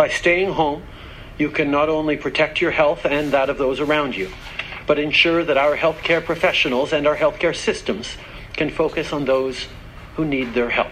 By staying home, you can not only protect your health and that of those around you, but ensure that our healthcare professionals and our healthcare systems can focus on those who need their help.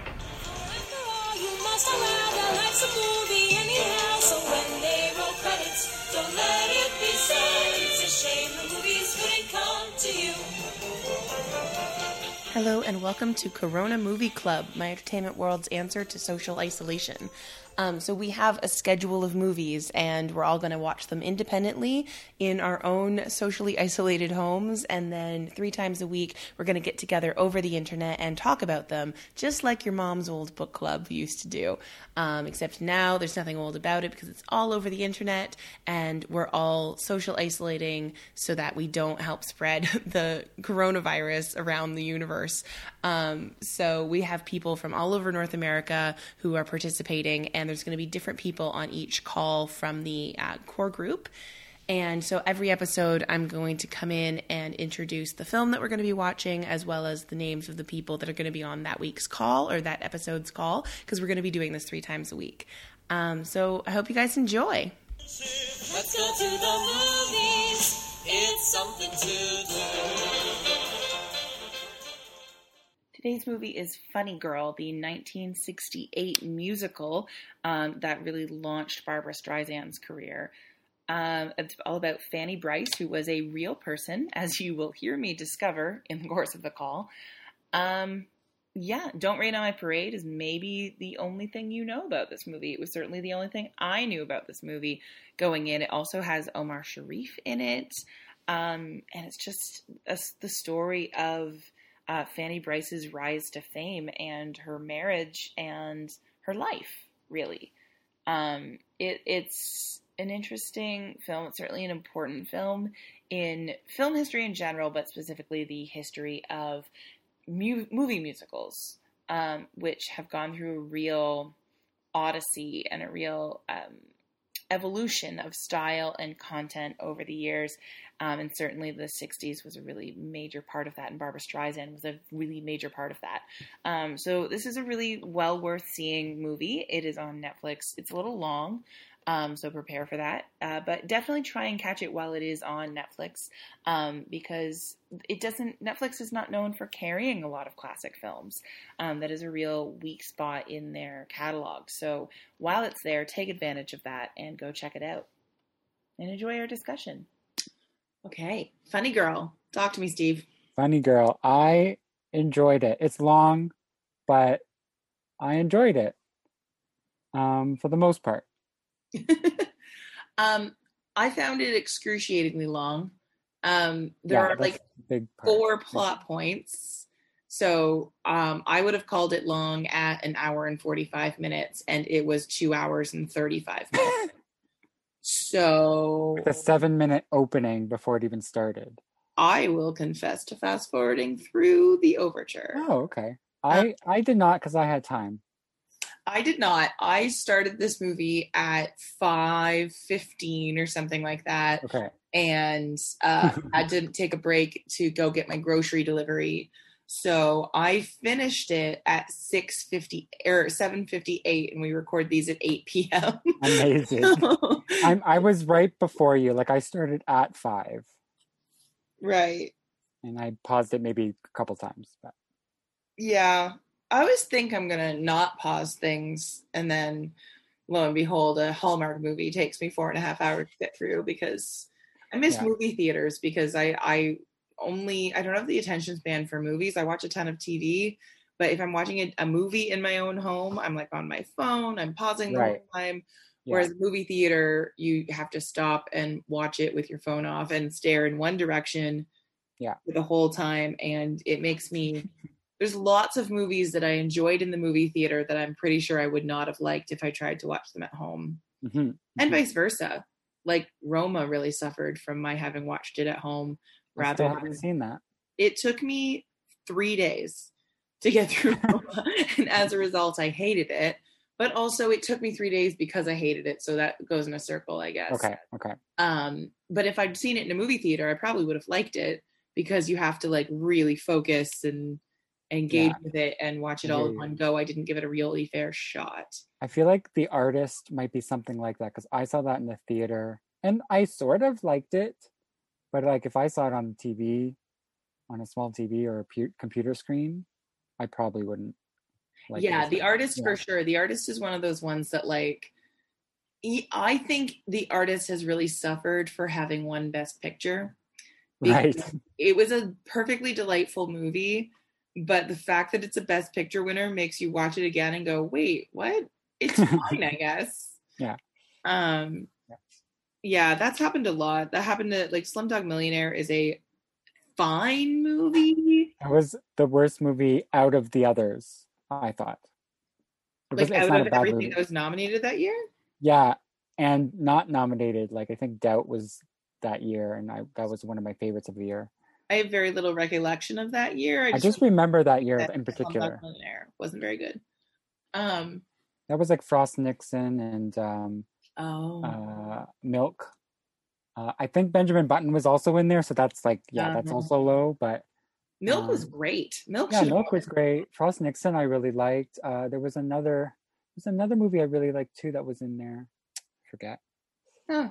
Hello and welcome to Corona Movie Club, my entertainment world's answer to social isolation. Um, so we have a schedule of movies, and we're all going to watch them independently in our own socially isolated homes. And then three times a week, we're going to get together over the internet and talk about them, just like your mom's old book club used to do. Um, except now there's nothing old about it because it's all over the internet, and we're all social isolating so that we don't help spread the coronavirus around the universe. Um, so we have people from all over North America who are participating, and there's going to be different people on each call from the uh, core group. And so every episode, I'm going to come in and introduce the film that we're going to be watching, as well as the names of the people that are going to be on that week's call or that episode's call, because we're going to be doing this three times a week. Um, so I hope you guys enjoy. Let's go to the movies. It's something to do. Today's movie is Funny Girl, the 1968 musical um, that really launched Barbra Streisand's career. Um, it's all about Fanny Brice, who was a real person, as you will hear me discover in the course of the call. Um, yeah, Don't Rain on My Parade is maybe the only thing you know about this movie. It was certainly the only thing I knew about this movie going in. It also has Omar Sharif in it. Um, and it's just a, the story of uh, Fanny Brice's rise to fame and her marriage and her life, really. Um, it, it's an interesting film. It's certainly an important film in film history in general, but specifically the history of mu- movie musicals, um, which have gone through a real odyssey and a real um, evolution of style and content over the years. Um, and certainly the 60s was a really major part of that, and Barbra Streisand was a really major part of that. Um, so this is a really well worth seeing movie. It is on Netflix. It's a little long, um, so prepare for that. Uh, but definitely try and catch it while it is on Netflix um, because it doesn't. Netflix is not known for carrying a lot of classic films. Um, that is a real weak spot in their catalog. So while it's there, take advantage of that and go check it out and enjoy our discussion. Okay, Funny Girl. Talk to me, Steve. Funny Girl. I enjoyed it. It's long, but I enjoyed it um, for the most part. um, I found it excruciatingly long. Um, there yeah, are like four plot points. So um, I would have called it long at an hour and 45 minutes, and it was two hours and 35 minutes. so. With a seven minute opening before it even started. I will confess to fast forwarding through the overture. Oh, okay. I, um, I did not because I had time. I did not. I started this movie at five fifteen or something like that. Okay. And uh, I didn't take a break to go get my grocery delivery. So I finished it at six fifty or seven fifty eight, and we record these at eight p.m. Amazing. I'm, I was right before you. Like I started at five. Right. And I paused it maybe a couple times, but. Yeah, I always think I'm gonna not pause things, and then lo and behold, a Hallmark movie takes me four and a half hours to get through because I miss yeah. movie theaters because I I only I don't have the attention span for movies. I watch a ton of TV, but if I'm watching a, a movie in my own home, I'm like on my phone, I'm pausing the right. whole time. Yeah. Whereas movie theater, you have to stop and watch it with your phone off and stare in one direction yeah. for the whole time. And it makes me there's lots of movies that I enjoyed in the movie theater that I'm pretty sure I would not have liked if I tried to watch them at home. Mm-hmm. And mm-hmm. vice versa. Like Roma really suffered from my having watched it at home rather I haven't seen that. It took me three days to get through Roma, and as a result, I hated it. But also, it took me three days because I hated it, so that goes in a circle, I guess. Okay, okay. Um, but if I'd seen it in a movie theater, I probably would have liked it because you have to like really focus and engage Yeah. with it and watch it all in one go. I didn't give it a really fair shot. I feel like the artist might be something like that because I saw that in the theater and I sort of liked it, but like if I saw it on the TV, on a small TV or a pu- computer screen, I probably wouldn't. Like yeah, the artist Yeah. for sure. The artist is one of those ones that like he, I think the artist has really suffered for having won best picture. Right. because It was a perfectly delightful movie, but the fact that it's a best picture winner makes you watch it again and go, "Wait, what? It's fine, I guess." Yeah. Um Yeah. yeah, that's happened a lot. That happened to like Slumdog Millionaire is a fine movie. That was the worst movie out of the others, I thought. It Like was- out of everything movie. that was nominated that year. Yeah, and not nominated. Like I think Doubt was that year, and I that was one of my favorites of the year. I have very little recollection of that year. I just remember that year that in particular. Wasn't very good. Um. That was like Frost Nixon and um, Oh. uh, Milk. Uh, I think Benjamin Button was also in there, so that's like yeah, that's Uh-huh. also low. But Milk was um, great. Milk. yeah, Milk was great. Frost Nixon I really liked. Uh, there was another there's another movie I really liked too that was in there. Forget. Huh.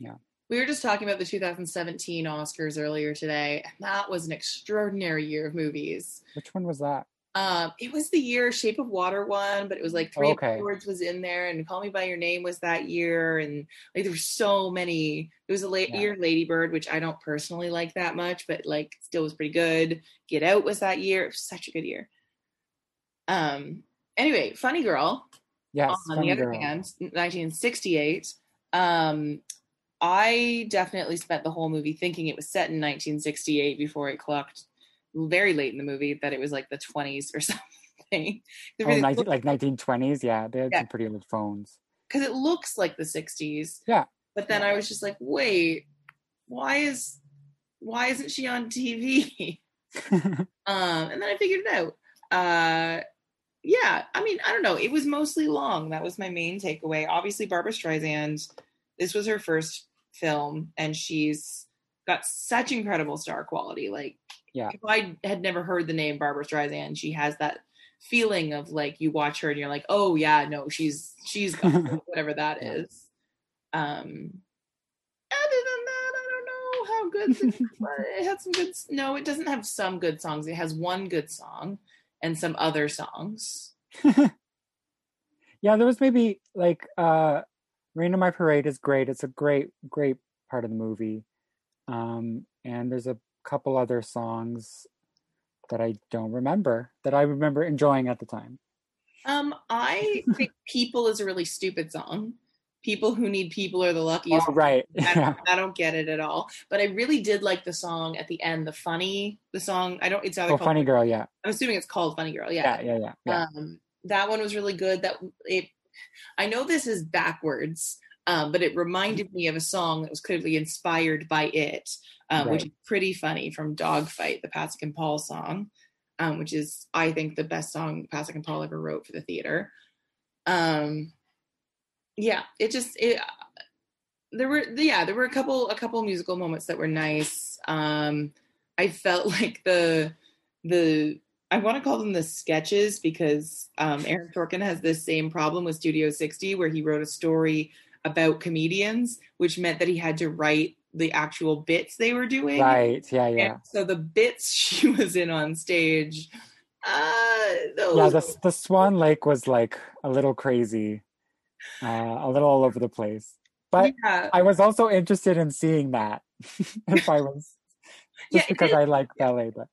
Yeah. We were just talking about the 2017 Oscars earlier today, and that was an extraordinary year of movies. Which one was that? Um, it was the year Shape of Water won, but it was like Three Okay. Awards was in there, and Call Me by Your Name was that year, and like there were so many. It was a late Yeah. year Lady Bird, which I don't personally like that much, but like still was pretty good. Get Out was that year. It was such a good year. Um. Anyway, Funny Girl Yes, on Funny the other Girl. hand, 1968. Um, I definitely spent the whole movie thinking it was set in 1968 before it clocked very late in the movie that it was like the 20s or something. Oh, 19, like 1920s. Yeah, they had Yeah. some pretty old phones. Because it looks like the 60s. Yeah. But then I was just like, wait, why is why isn't she on TV? Um, and then I figured it out. Uh, yeah, I mean, I don't know. It was mostly long. That was my main takeaway. Obviously, Barbra Streisand, this was her first film, and she's got such incredible star quality. Like, Yeah. if I had never heard the name Barbra Streisand, she has that feeling of like you watch her and you're like, oh yeah, no, she's she's whatever that is. Um, other than that, I don't know how good it had some good. No, it doesn't have some good songs. It has one good song and some other songs. yeah, there was maybe like uh Rain on My Parade is great. It's a great, great part of the movie. Um, and there's a couple other songs that I don't remember that I remember enjoying at the time. Um, I think "People" is a really stupid song. People who need people are the luckiest. Oh, right. I don't, I don't get it at all. But I really did like the song at the end, the funny, the song. I don't. It's either Oh, called, Funny Girl. Yeah. I'm assuming it's called "Funny Girl." Yeah. Yeah. Yeah. Yeah. Um, that one was really good. That it, I know this is backwards, um, but it reminded me of a song that was clearly inspired by it, um, which is pretty funny from Dogfight, the Pasek and Paul song, um, which is I think the best song Pasek and Paul ever wrote for the theater. Um, yeah, it just it. There were yeah there were a couple a couple musical moments that were nice. Um, I felt like the the I want to call them the sketches because um, Aaron Sorkin has this same problem with Studio 60, where he wrote a story about comedians, which meant that he had to write the actual bits they were doing. Right. Yeah. Yeah. And so the bits she was in on stage, uh, those, Yeah. The the Swan Lake was like a little crazy, uh, a little all over the place. But yeah, I was also interested in seeing that. if I was just it because is. I like ballet, but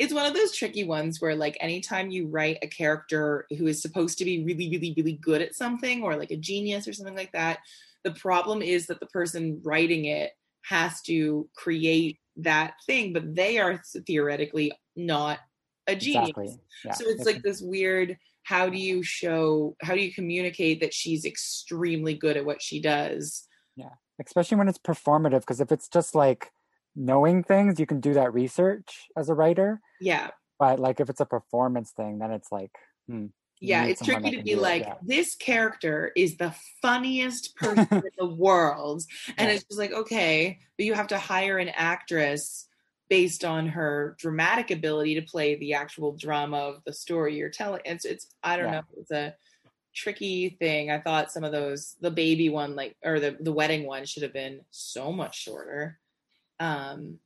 it's one of those tricky ones where like anytime you write a character who is supposed to be really really really good at something or like a genius or something like that the problem is that the person writing it has to create that thing but they are theoretically not a genius exactly. Yeah. so it's like this weird how do you show how do you communicate that she's extremely good at what she does Yeah. especially when it's performative because if it's just like knowing things you can do that research as a writer yeah but like if it's a performance thing then it's like hmm, yeah it's tricky to be like yeah. this character is the funniest person in the world and Yeah. it's just like okay but you have to hire an actress based on her dramatic ability to play the actual drama of the story you're telling. It's it's I don't Yeah. know. It's a tricky thing. I thought some of those the baby one like or the the wedding one should have been so much shorter. Um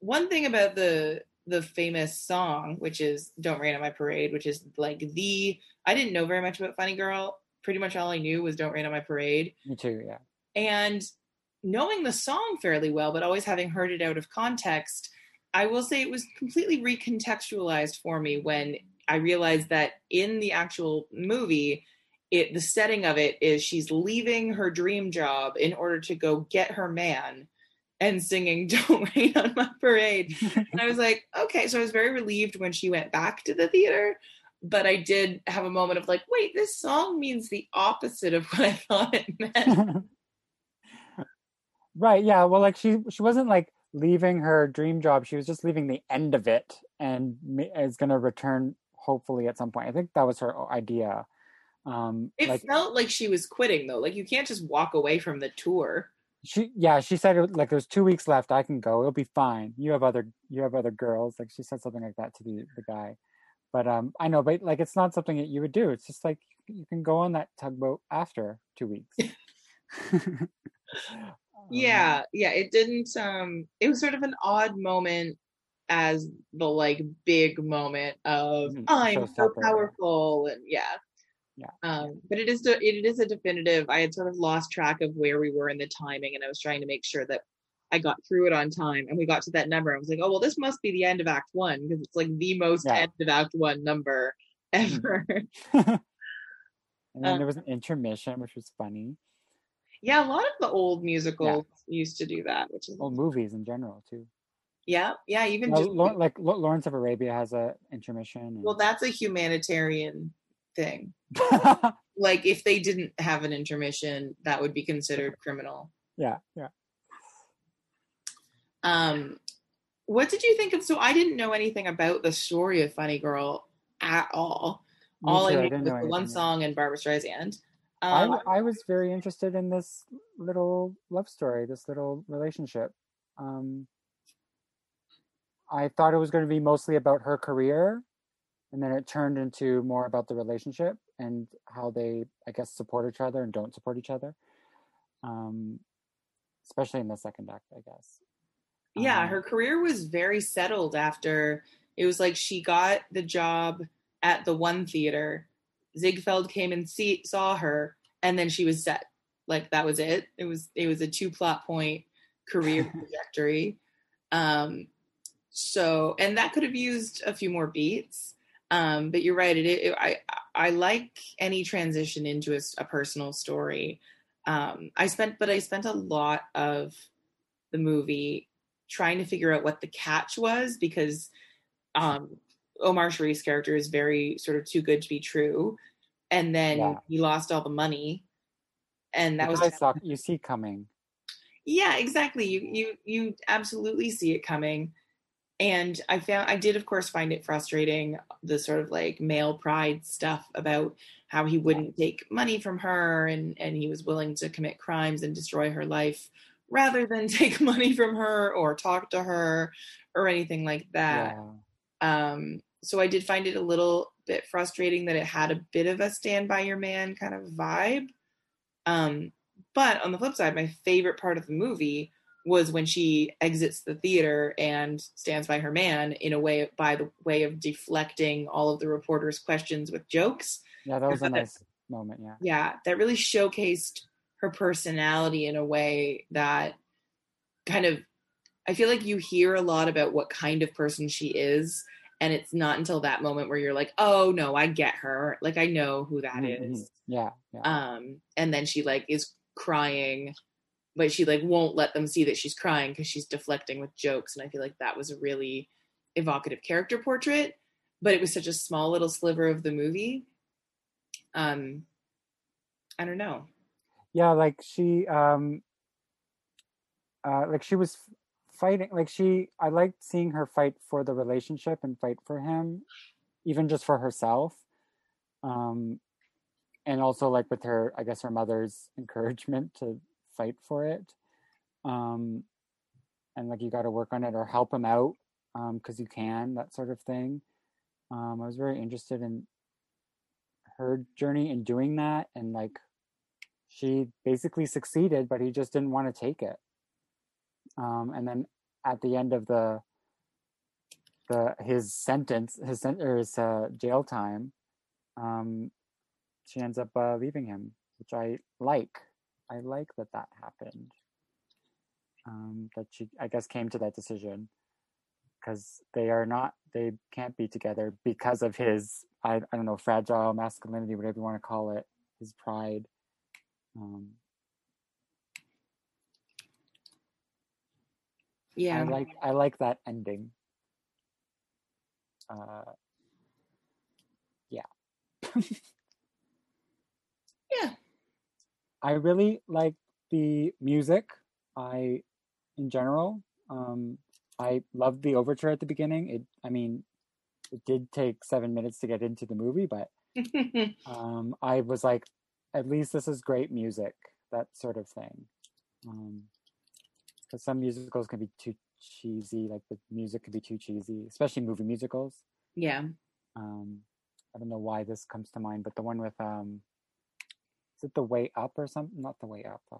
one thing about the the famous song which is Don't Rain on My Parade, which is like the I didn't know very much about Funny Girl. Pretty much all I knew was Don't Rain on My Parade Me too. Yeah. and knowing the song fairly well but always having heard it out of context i will say it was completely recontextualized for me when i realized that in the actual movie it the setting of it is she's leaving her dream job in order to go get her man and singing don't rain on my parade and i was like okay so i was very relieved when she went back to the theater but i did have a moment of like wait this song means the opposite of what i thought it meant right. Yeah. Well, like she she wasn't like leaving her dream job. She was just leaving the end of it and is going to return hopefully at some point. I think that was her idea. Um, It like felt like she was quitting though. Like you can't just walk away from the tour. She yeah she said it, like there's two weeks left i can go it'll be fine you have other you have other girls like she said something like that to the, the guy but um i know but like it's not something that you would do it's just like you can go on that tugboat after two weeks Um, yeah, yeah. It didn't um it was sort of an odd moment as the like big moment of Mhm, I'm so yeah. powerful and yeah. Yeah, Um but it is de- it is a definitive I had sort of lost track of where we were in the timing and I was trying to make sure that I got through it on time and we got to that number. I was like, oh well this must be the end of act one because it's like the most Yeah. end of act one number ever. and then Uh, there was an intermission which was funny Yeah, a lot of the old musicals used to do that, which is well movies in general too yeah, yeah. Even just like lawrence of arabia has a intermission and... well, that's a humanitarian thing. Like if they didn't have an intermission, that would be considered criminal. yeah yeah Um, what did you think of? So I didn't know anything about the story of Funny Girl at all. Me all too, I knew didn't was the one song and Barbra Streisand. I, Um, w- I was very interested in this little love story, this little relationship. Um, I thought it was going to be mostly about her career, and then it turned into more about the relationship and how they, I guess, support each other and don't support each other. Um, especially in the second act, I guess. yeah, Um, her career was very settled after it was like she got the job at the one theater. Ziegfeld came and see, saw her, and then she was set. Like that was it. It was it was a two plot point career trajectory. Um, so and that could have used a few more beats. Um, but you're right. It, it I I like any transition into a personal story. Um, I spent but I spent a lot of the movie trying to figure out what the catch was because um, Omar Sharif's character is very sort of too good to be true, and then Yeah. he lost all the money, and that which was I saw you see coming. yeah, exactly. You you you absolutely see it coming. And I found I did of course find it frustrating the sort of like male pride stuff about how he wouldn't take money from her and and he was willing to commit crimes and destroy her life rather than take money from her or talk to her or anything like that. Yeah. Um, so I did find it a little bit frustrating that it had a bit of a stand by your man kind of vibe. Um, but on the flip side, my favorite part of the movie was when she exits the theater and stands by her man in a way by the way of deflecting all of the reporters' questions with jokes. Yeah, that was a nice moment. Yeah. Yeah, that really showcased her personality in a way that kind of I feel like you hear a lot about what kind of person she is and it's not until that moment where you're like, "Oh no, I get her. Like I know who that Mhm, is." Yeah. Yeah. Um and then she like is crying but she like won't let them see that she's crying because she's deflecting with jokes and I feel like that was a really evocative character portrait, but it was such a small little sliver of the movie. Um I don't know. yeah like she um uh like she was fighting like she i liked seeing her fight for the relationship and fight for him even just for herself um and also like with her i guess her mother's encouragement to fight for it um and like you got to work on it or help him out because you can that sort of thing. Um, i was very interested in her journey in doing that and like she basically succeeded but he just didn't want to take it. Um, and then at the end of the the his sentence his sen- or his uh, jail time um, she ends up uh, leaving him which i like i like that that happened um, that she i guess came to that decision because they are not they can't be together because of his I, I don't know fragile masculinity whatever you want to call it his pride um, Yeah. I like I like that ending. Uh, yeah. Yeah. I really like the music. I, in general, um, I loved the overture at the beginning. It, I mean, it did take seven minutes to get into the movie, but um, I was like, at least this is great music, that sort of thing. Because some musicals can be too cheesy, like the music could be too cheesy, especially movie musicals. yeah. Um, I don't know why this comes to mind, but the one with um, is it the Way Up or something? Not the Way Up. Uh,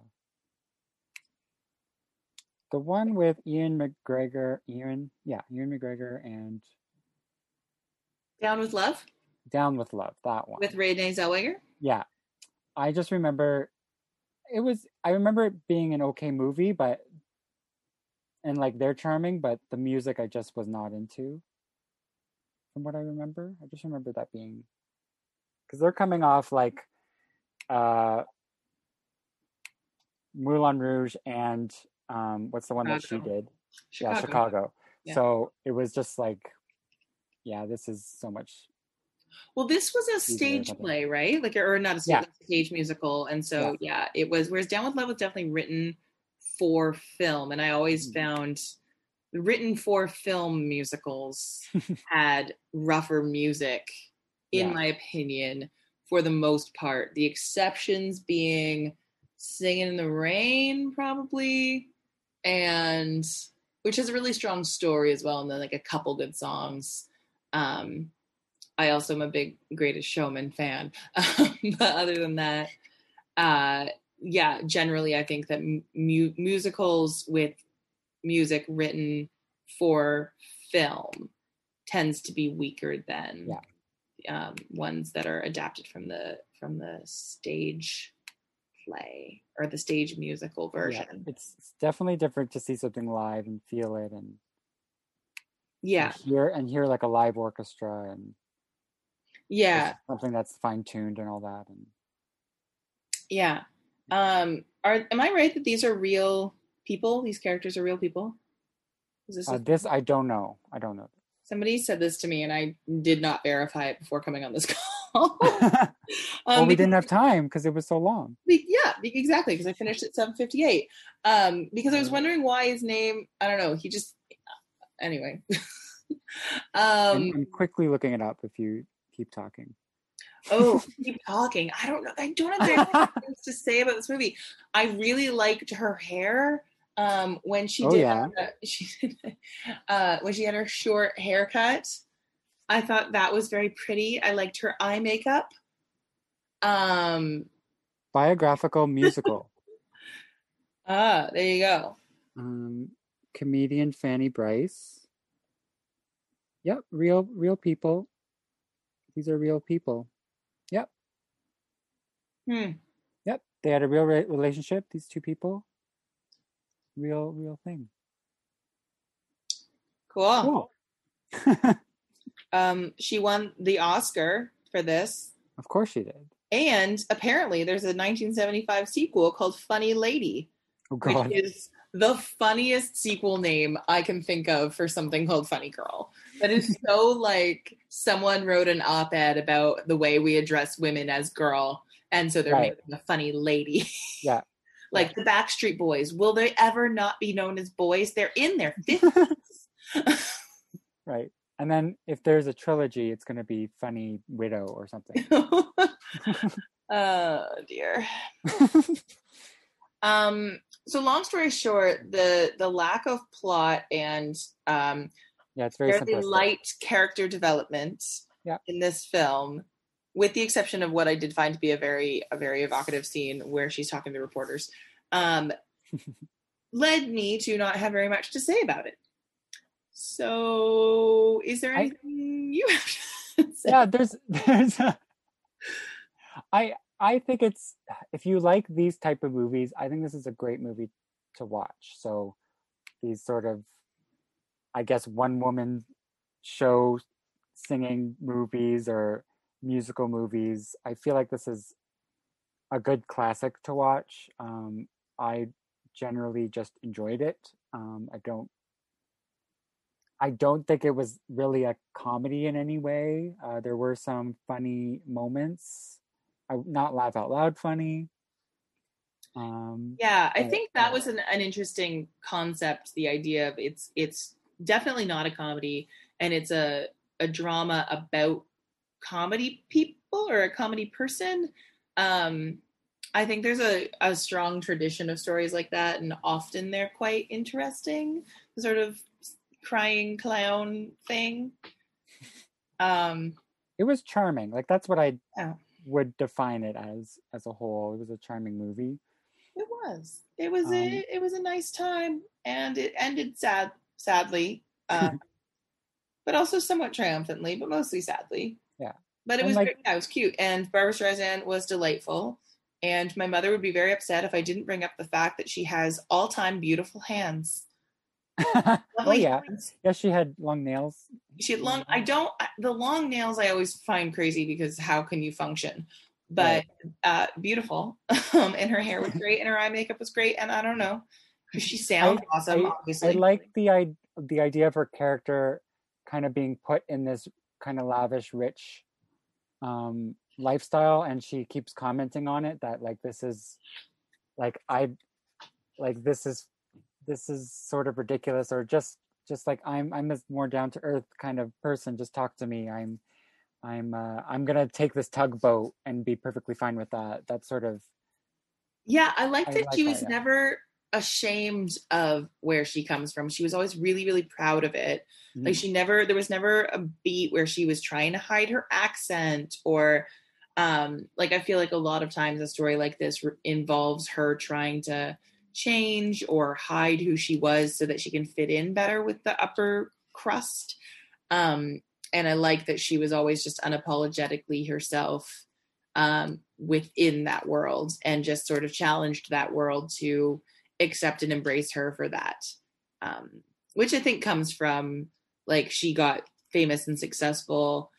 the one with Ewan McGregor, Ian, yeah, Ewan McGregor and Down with Love Down with Love. That one. with Renee Zellweger. yeah, I just remember it was. I remember it being an okay movie, but and like they're charming, but the music I just was not into. From what I remember, I just remember that being because they're coming off like uh Moulin Rouge and um what's the one that she Chicago. did? Yeah, Chicago. Yeah. So it was just like, yeah, this is so much. Well, this was a stage play, right? Like, or not a stage, Yeah. like a stage musical, and so yeah. it was. Whereas Down with Love was definitely written for film, and I always Mhm. found written for film musicals had rougher music, in Yeah. my opinion, for the most part. The exceptions being "Singing in the Rain," probably, and which has a really strong story as well, and then like a couple good songs. Um, I also am a big Greatest Showman fan. but other than that, uh, yeah, generally I think that mu- musicals with music written for film tends to be weaker than um, ones that are adapted from the from the stage play or the stage musical version. it's, it's definitely different to see something live and feel it and Yeah, and hear and hear like a live orchestra and yeah, something that's fine tuned and all that. And yeah. Um, are am I right that these are real people? These characters are real people. Is this a uh, this I don't know. I don't know. Somebody said this to me, and I did not verify it before coming on this call. well, Um, we because- didn't have time because it was so long. yeah, exactly. Because I finished at seven fifty eight. Um, because I was wondering why his name. I don't know. He just anyway. um. I'm, I'm quickly looking it up if you keep talking. oh, keep talking. I don't know. I don't have things to say about this movie. I really liked her hair. Um, when she Oh, did, yeah. uh, she uh, when she had her short haircut, I thought that was very pretty. I liked her eye makeup. Um, Biographical musical. ah, there you go. um, comedian Fanny Brice. Yep, real real people. These are real people. Yep, Hmm. yep. They had a real re- relationship. These two people. Real, real thing. Cool. Cool. Um, she won the Oscar for this, of course she did. and apparently there's a 1975 sequel called Funny Lady. Oh God. which is the funniest sequel name I can think of for something called Funny Girl. That is so like someone wrote an op ed about the way we address women as girl, and so they're Right. making a funny lady. Yeah. Like the Backstreet Boys. Will they ever not be known as boys? They're in their 50s. right. And then if there's a trilogy, it's going to be Funny Widow or something. oh dear. Um, so long story short, the the lack of plot and um, Yeah, it's very fairly light character development Yeah. in this film, with the exception of what I did find to be a very a very evocative scene where she's talking to reporters, um, led me to not have very much to say about it. So, is there I- anything you have to say? yeah there's there's a, i i think it's if you like these type of movies i think this is a great movie to watch so these sort of i guess one woman show singing movies or musical movies i feel like this is a good classic to watch um i generally just enjoyed it um i don't I don't think it was really a comedy in any way. Uh, there were some funny moments, I, not laugh out loud funny. Um, Yeah, I Uh, think that uh, was an, an interesting concept. The idea of it's it's definitely not a comedy, and it's a a drama about comedy people or a comedy person. Um, I think there's a, a strong tradition of stories like that, and often they're quite interesting. The sort of crying clown thing. Um, it was charming. Like that's what I Yeah. would define it as as a whole. It was a charming movie. It was. It was Um, a it was a nice time, and it ended sad, sadly, um, but also somewhat triumphantly, but mostly sadly. But it And, was like- yeah, it was cute, and Barbra Streisand was delightful. And my mother would be very upset if I didn't bring up the fact that she has all time beautiful hands. oh yeah, hands. yeah. She had long nails. She had long. I don't. The long nails I always find crazy because how can you function? But uh, beautiful, um, and her hair was great, and her eye makeup was great, and I don't know. She sounds awesome, I obviously. I like the the idea of her character kind of being put in this kind of lavish, rich um, lifestyle, and she keeps commenting on it that like this is like I like this is this is sort of ridiculous, or just just like I'm I'm a more down to earth kind of person. Just talk to me. I'm I'm uh, I'm gonna take this tugboat and be perfectly fine with that. That sort of Yeah, I like I that like she that, was yeah. never ashamed of where she comes from. She was always really, really proud of it. Like Mhm. she never, there was never a beat where she was trying to hide her accent or, um, like I feel like a lot of times a story like this re- involves her trying to change or hide who she was so that she can fit in better with the upper crust. Um, and I like that she was always just unapologetically herself um, within that world and just sort of challenged that world to accept and embrace her for that. Um, which I think comes from like she got famous and successful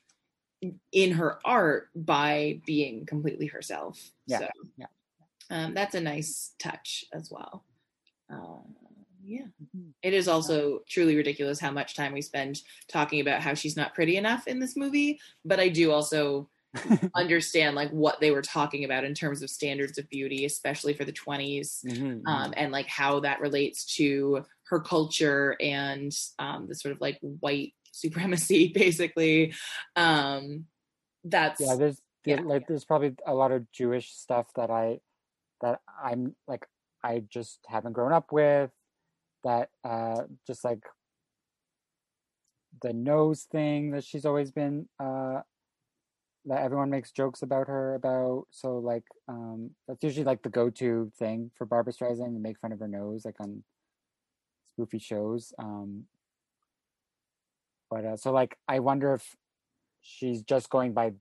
in her art by being completely herself. Yeah, So, yeah. Um, that's a nice touch as well. Uh, yeah. Mhm. It is also truly ridiculous how much time we spend talking about how she's not pretty enough in this movie, but I do also understand like what they were talking about in terms of standards of beauty, especially for the 20s, Mhm, mhm. um, and like how that relates to her culture and um, the sort of like white supremacy, basically. Um, that's yeah there's there- yeah, like there's probably a lot of jewish stuff that i that i'm like i just haven't grown up with that uh just like the nose thing that she's always been uh that everyone makes jokes about her about so like um that's usually like the go-to thing for barbra streisand to make fun of her nose like on spoofy shows um but uh, so like i wonder if she's just going by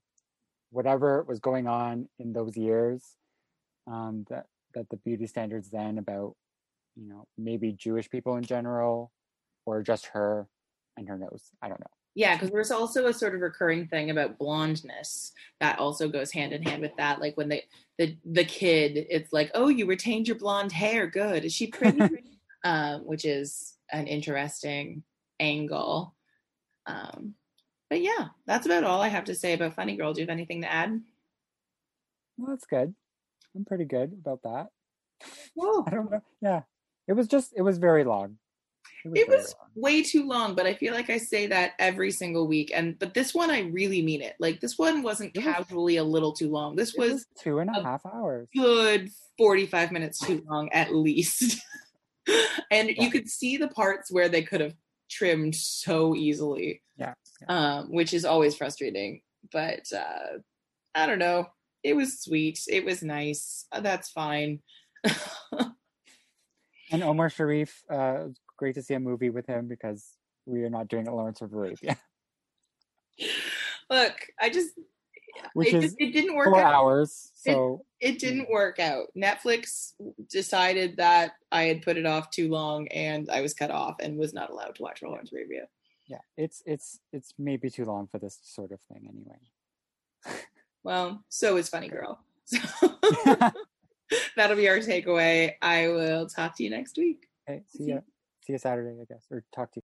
whatever was going on in those years um that that the beauty standards then about you know maybe jewish people in general or just her and her nose. I don't know Yeah, because there's also a sort of recurring thing about blondness that also goes hand in hand with that. Like when they the the kid, it's like, oh, you retained your blonde hair. Good. Is she pretty? um, which is an interesting angle. Um, but yeah, that's about all I have to say about Funny Girl. Do you have anything to add? well that's good i'm pretty good about that Whoa. i don't know yeah it was just it was very long it was way too long, but I feel like I say that every single week. And but this one I really mean it. Like this one wasn't was- casually a little too long. This was was two and a a- half hours. good 45 minutes too long at least. and Yeah. you could see the parts where they could have trimmed so easily. Yeah, Um, which is always frustrating. But uh I don't know. It was sweet. It was nice. That's fine. And Omar Sharif, uh, great to see a movie with him because we are not doing a Lawrence of Arabia, Look, I just which it, is just, it didn't work four out. hours. So it didn't work out. Netflix decided that I had put it off too long and I was cut off and was not allowed to watch Lawrence of Arabia. yeah, it's it's it's maybe too long for this sort of thing anyway. Well, so is Funny Girl. So that'll be our takeaway. I will talk to you next week. Okay, See ya. See you Saturday, I guess, or talk to you.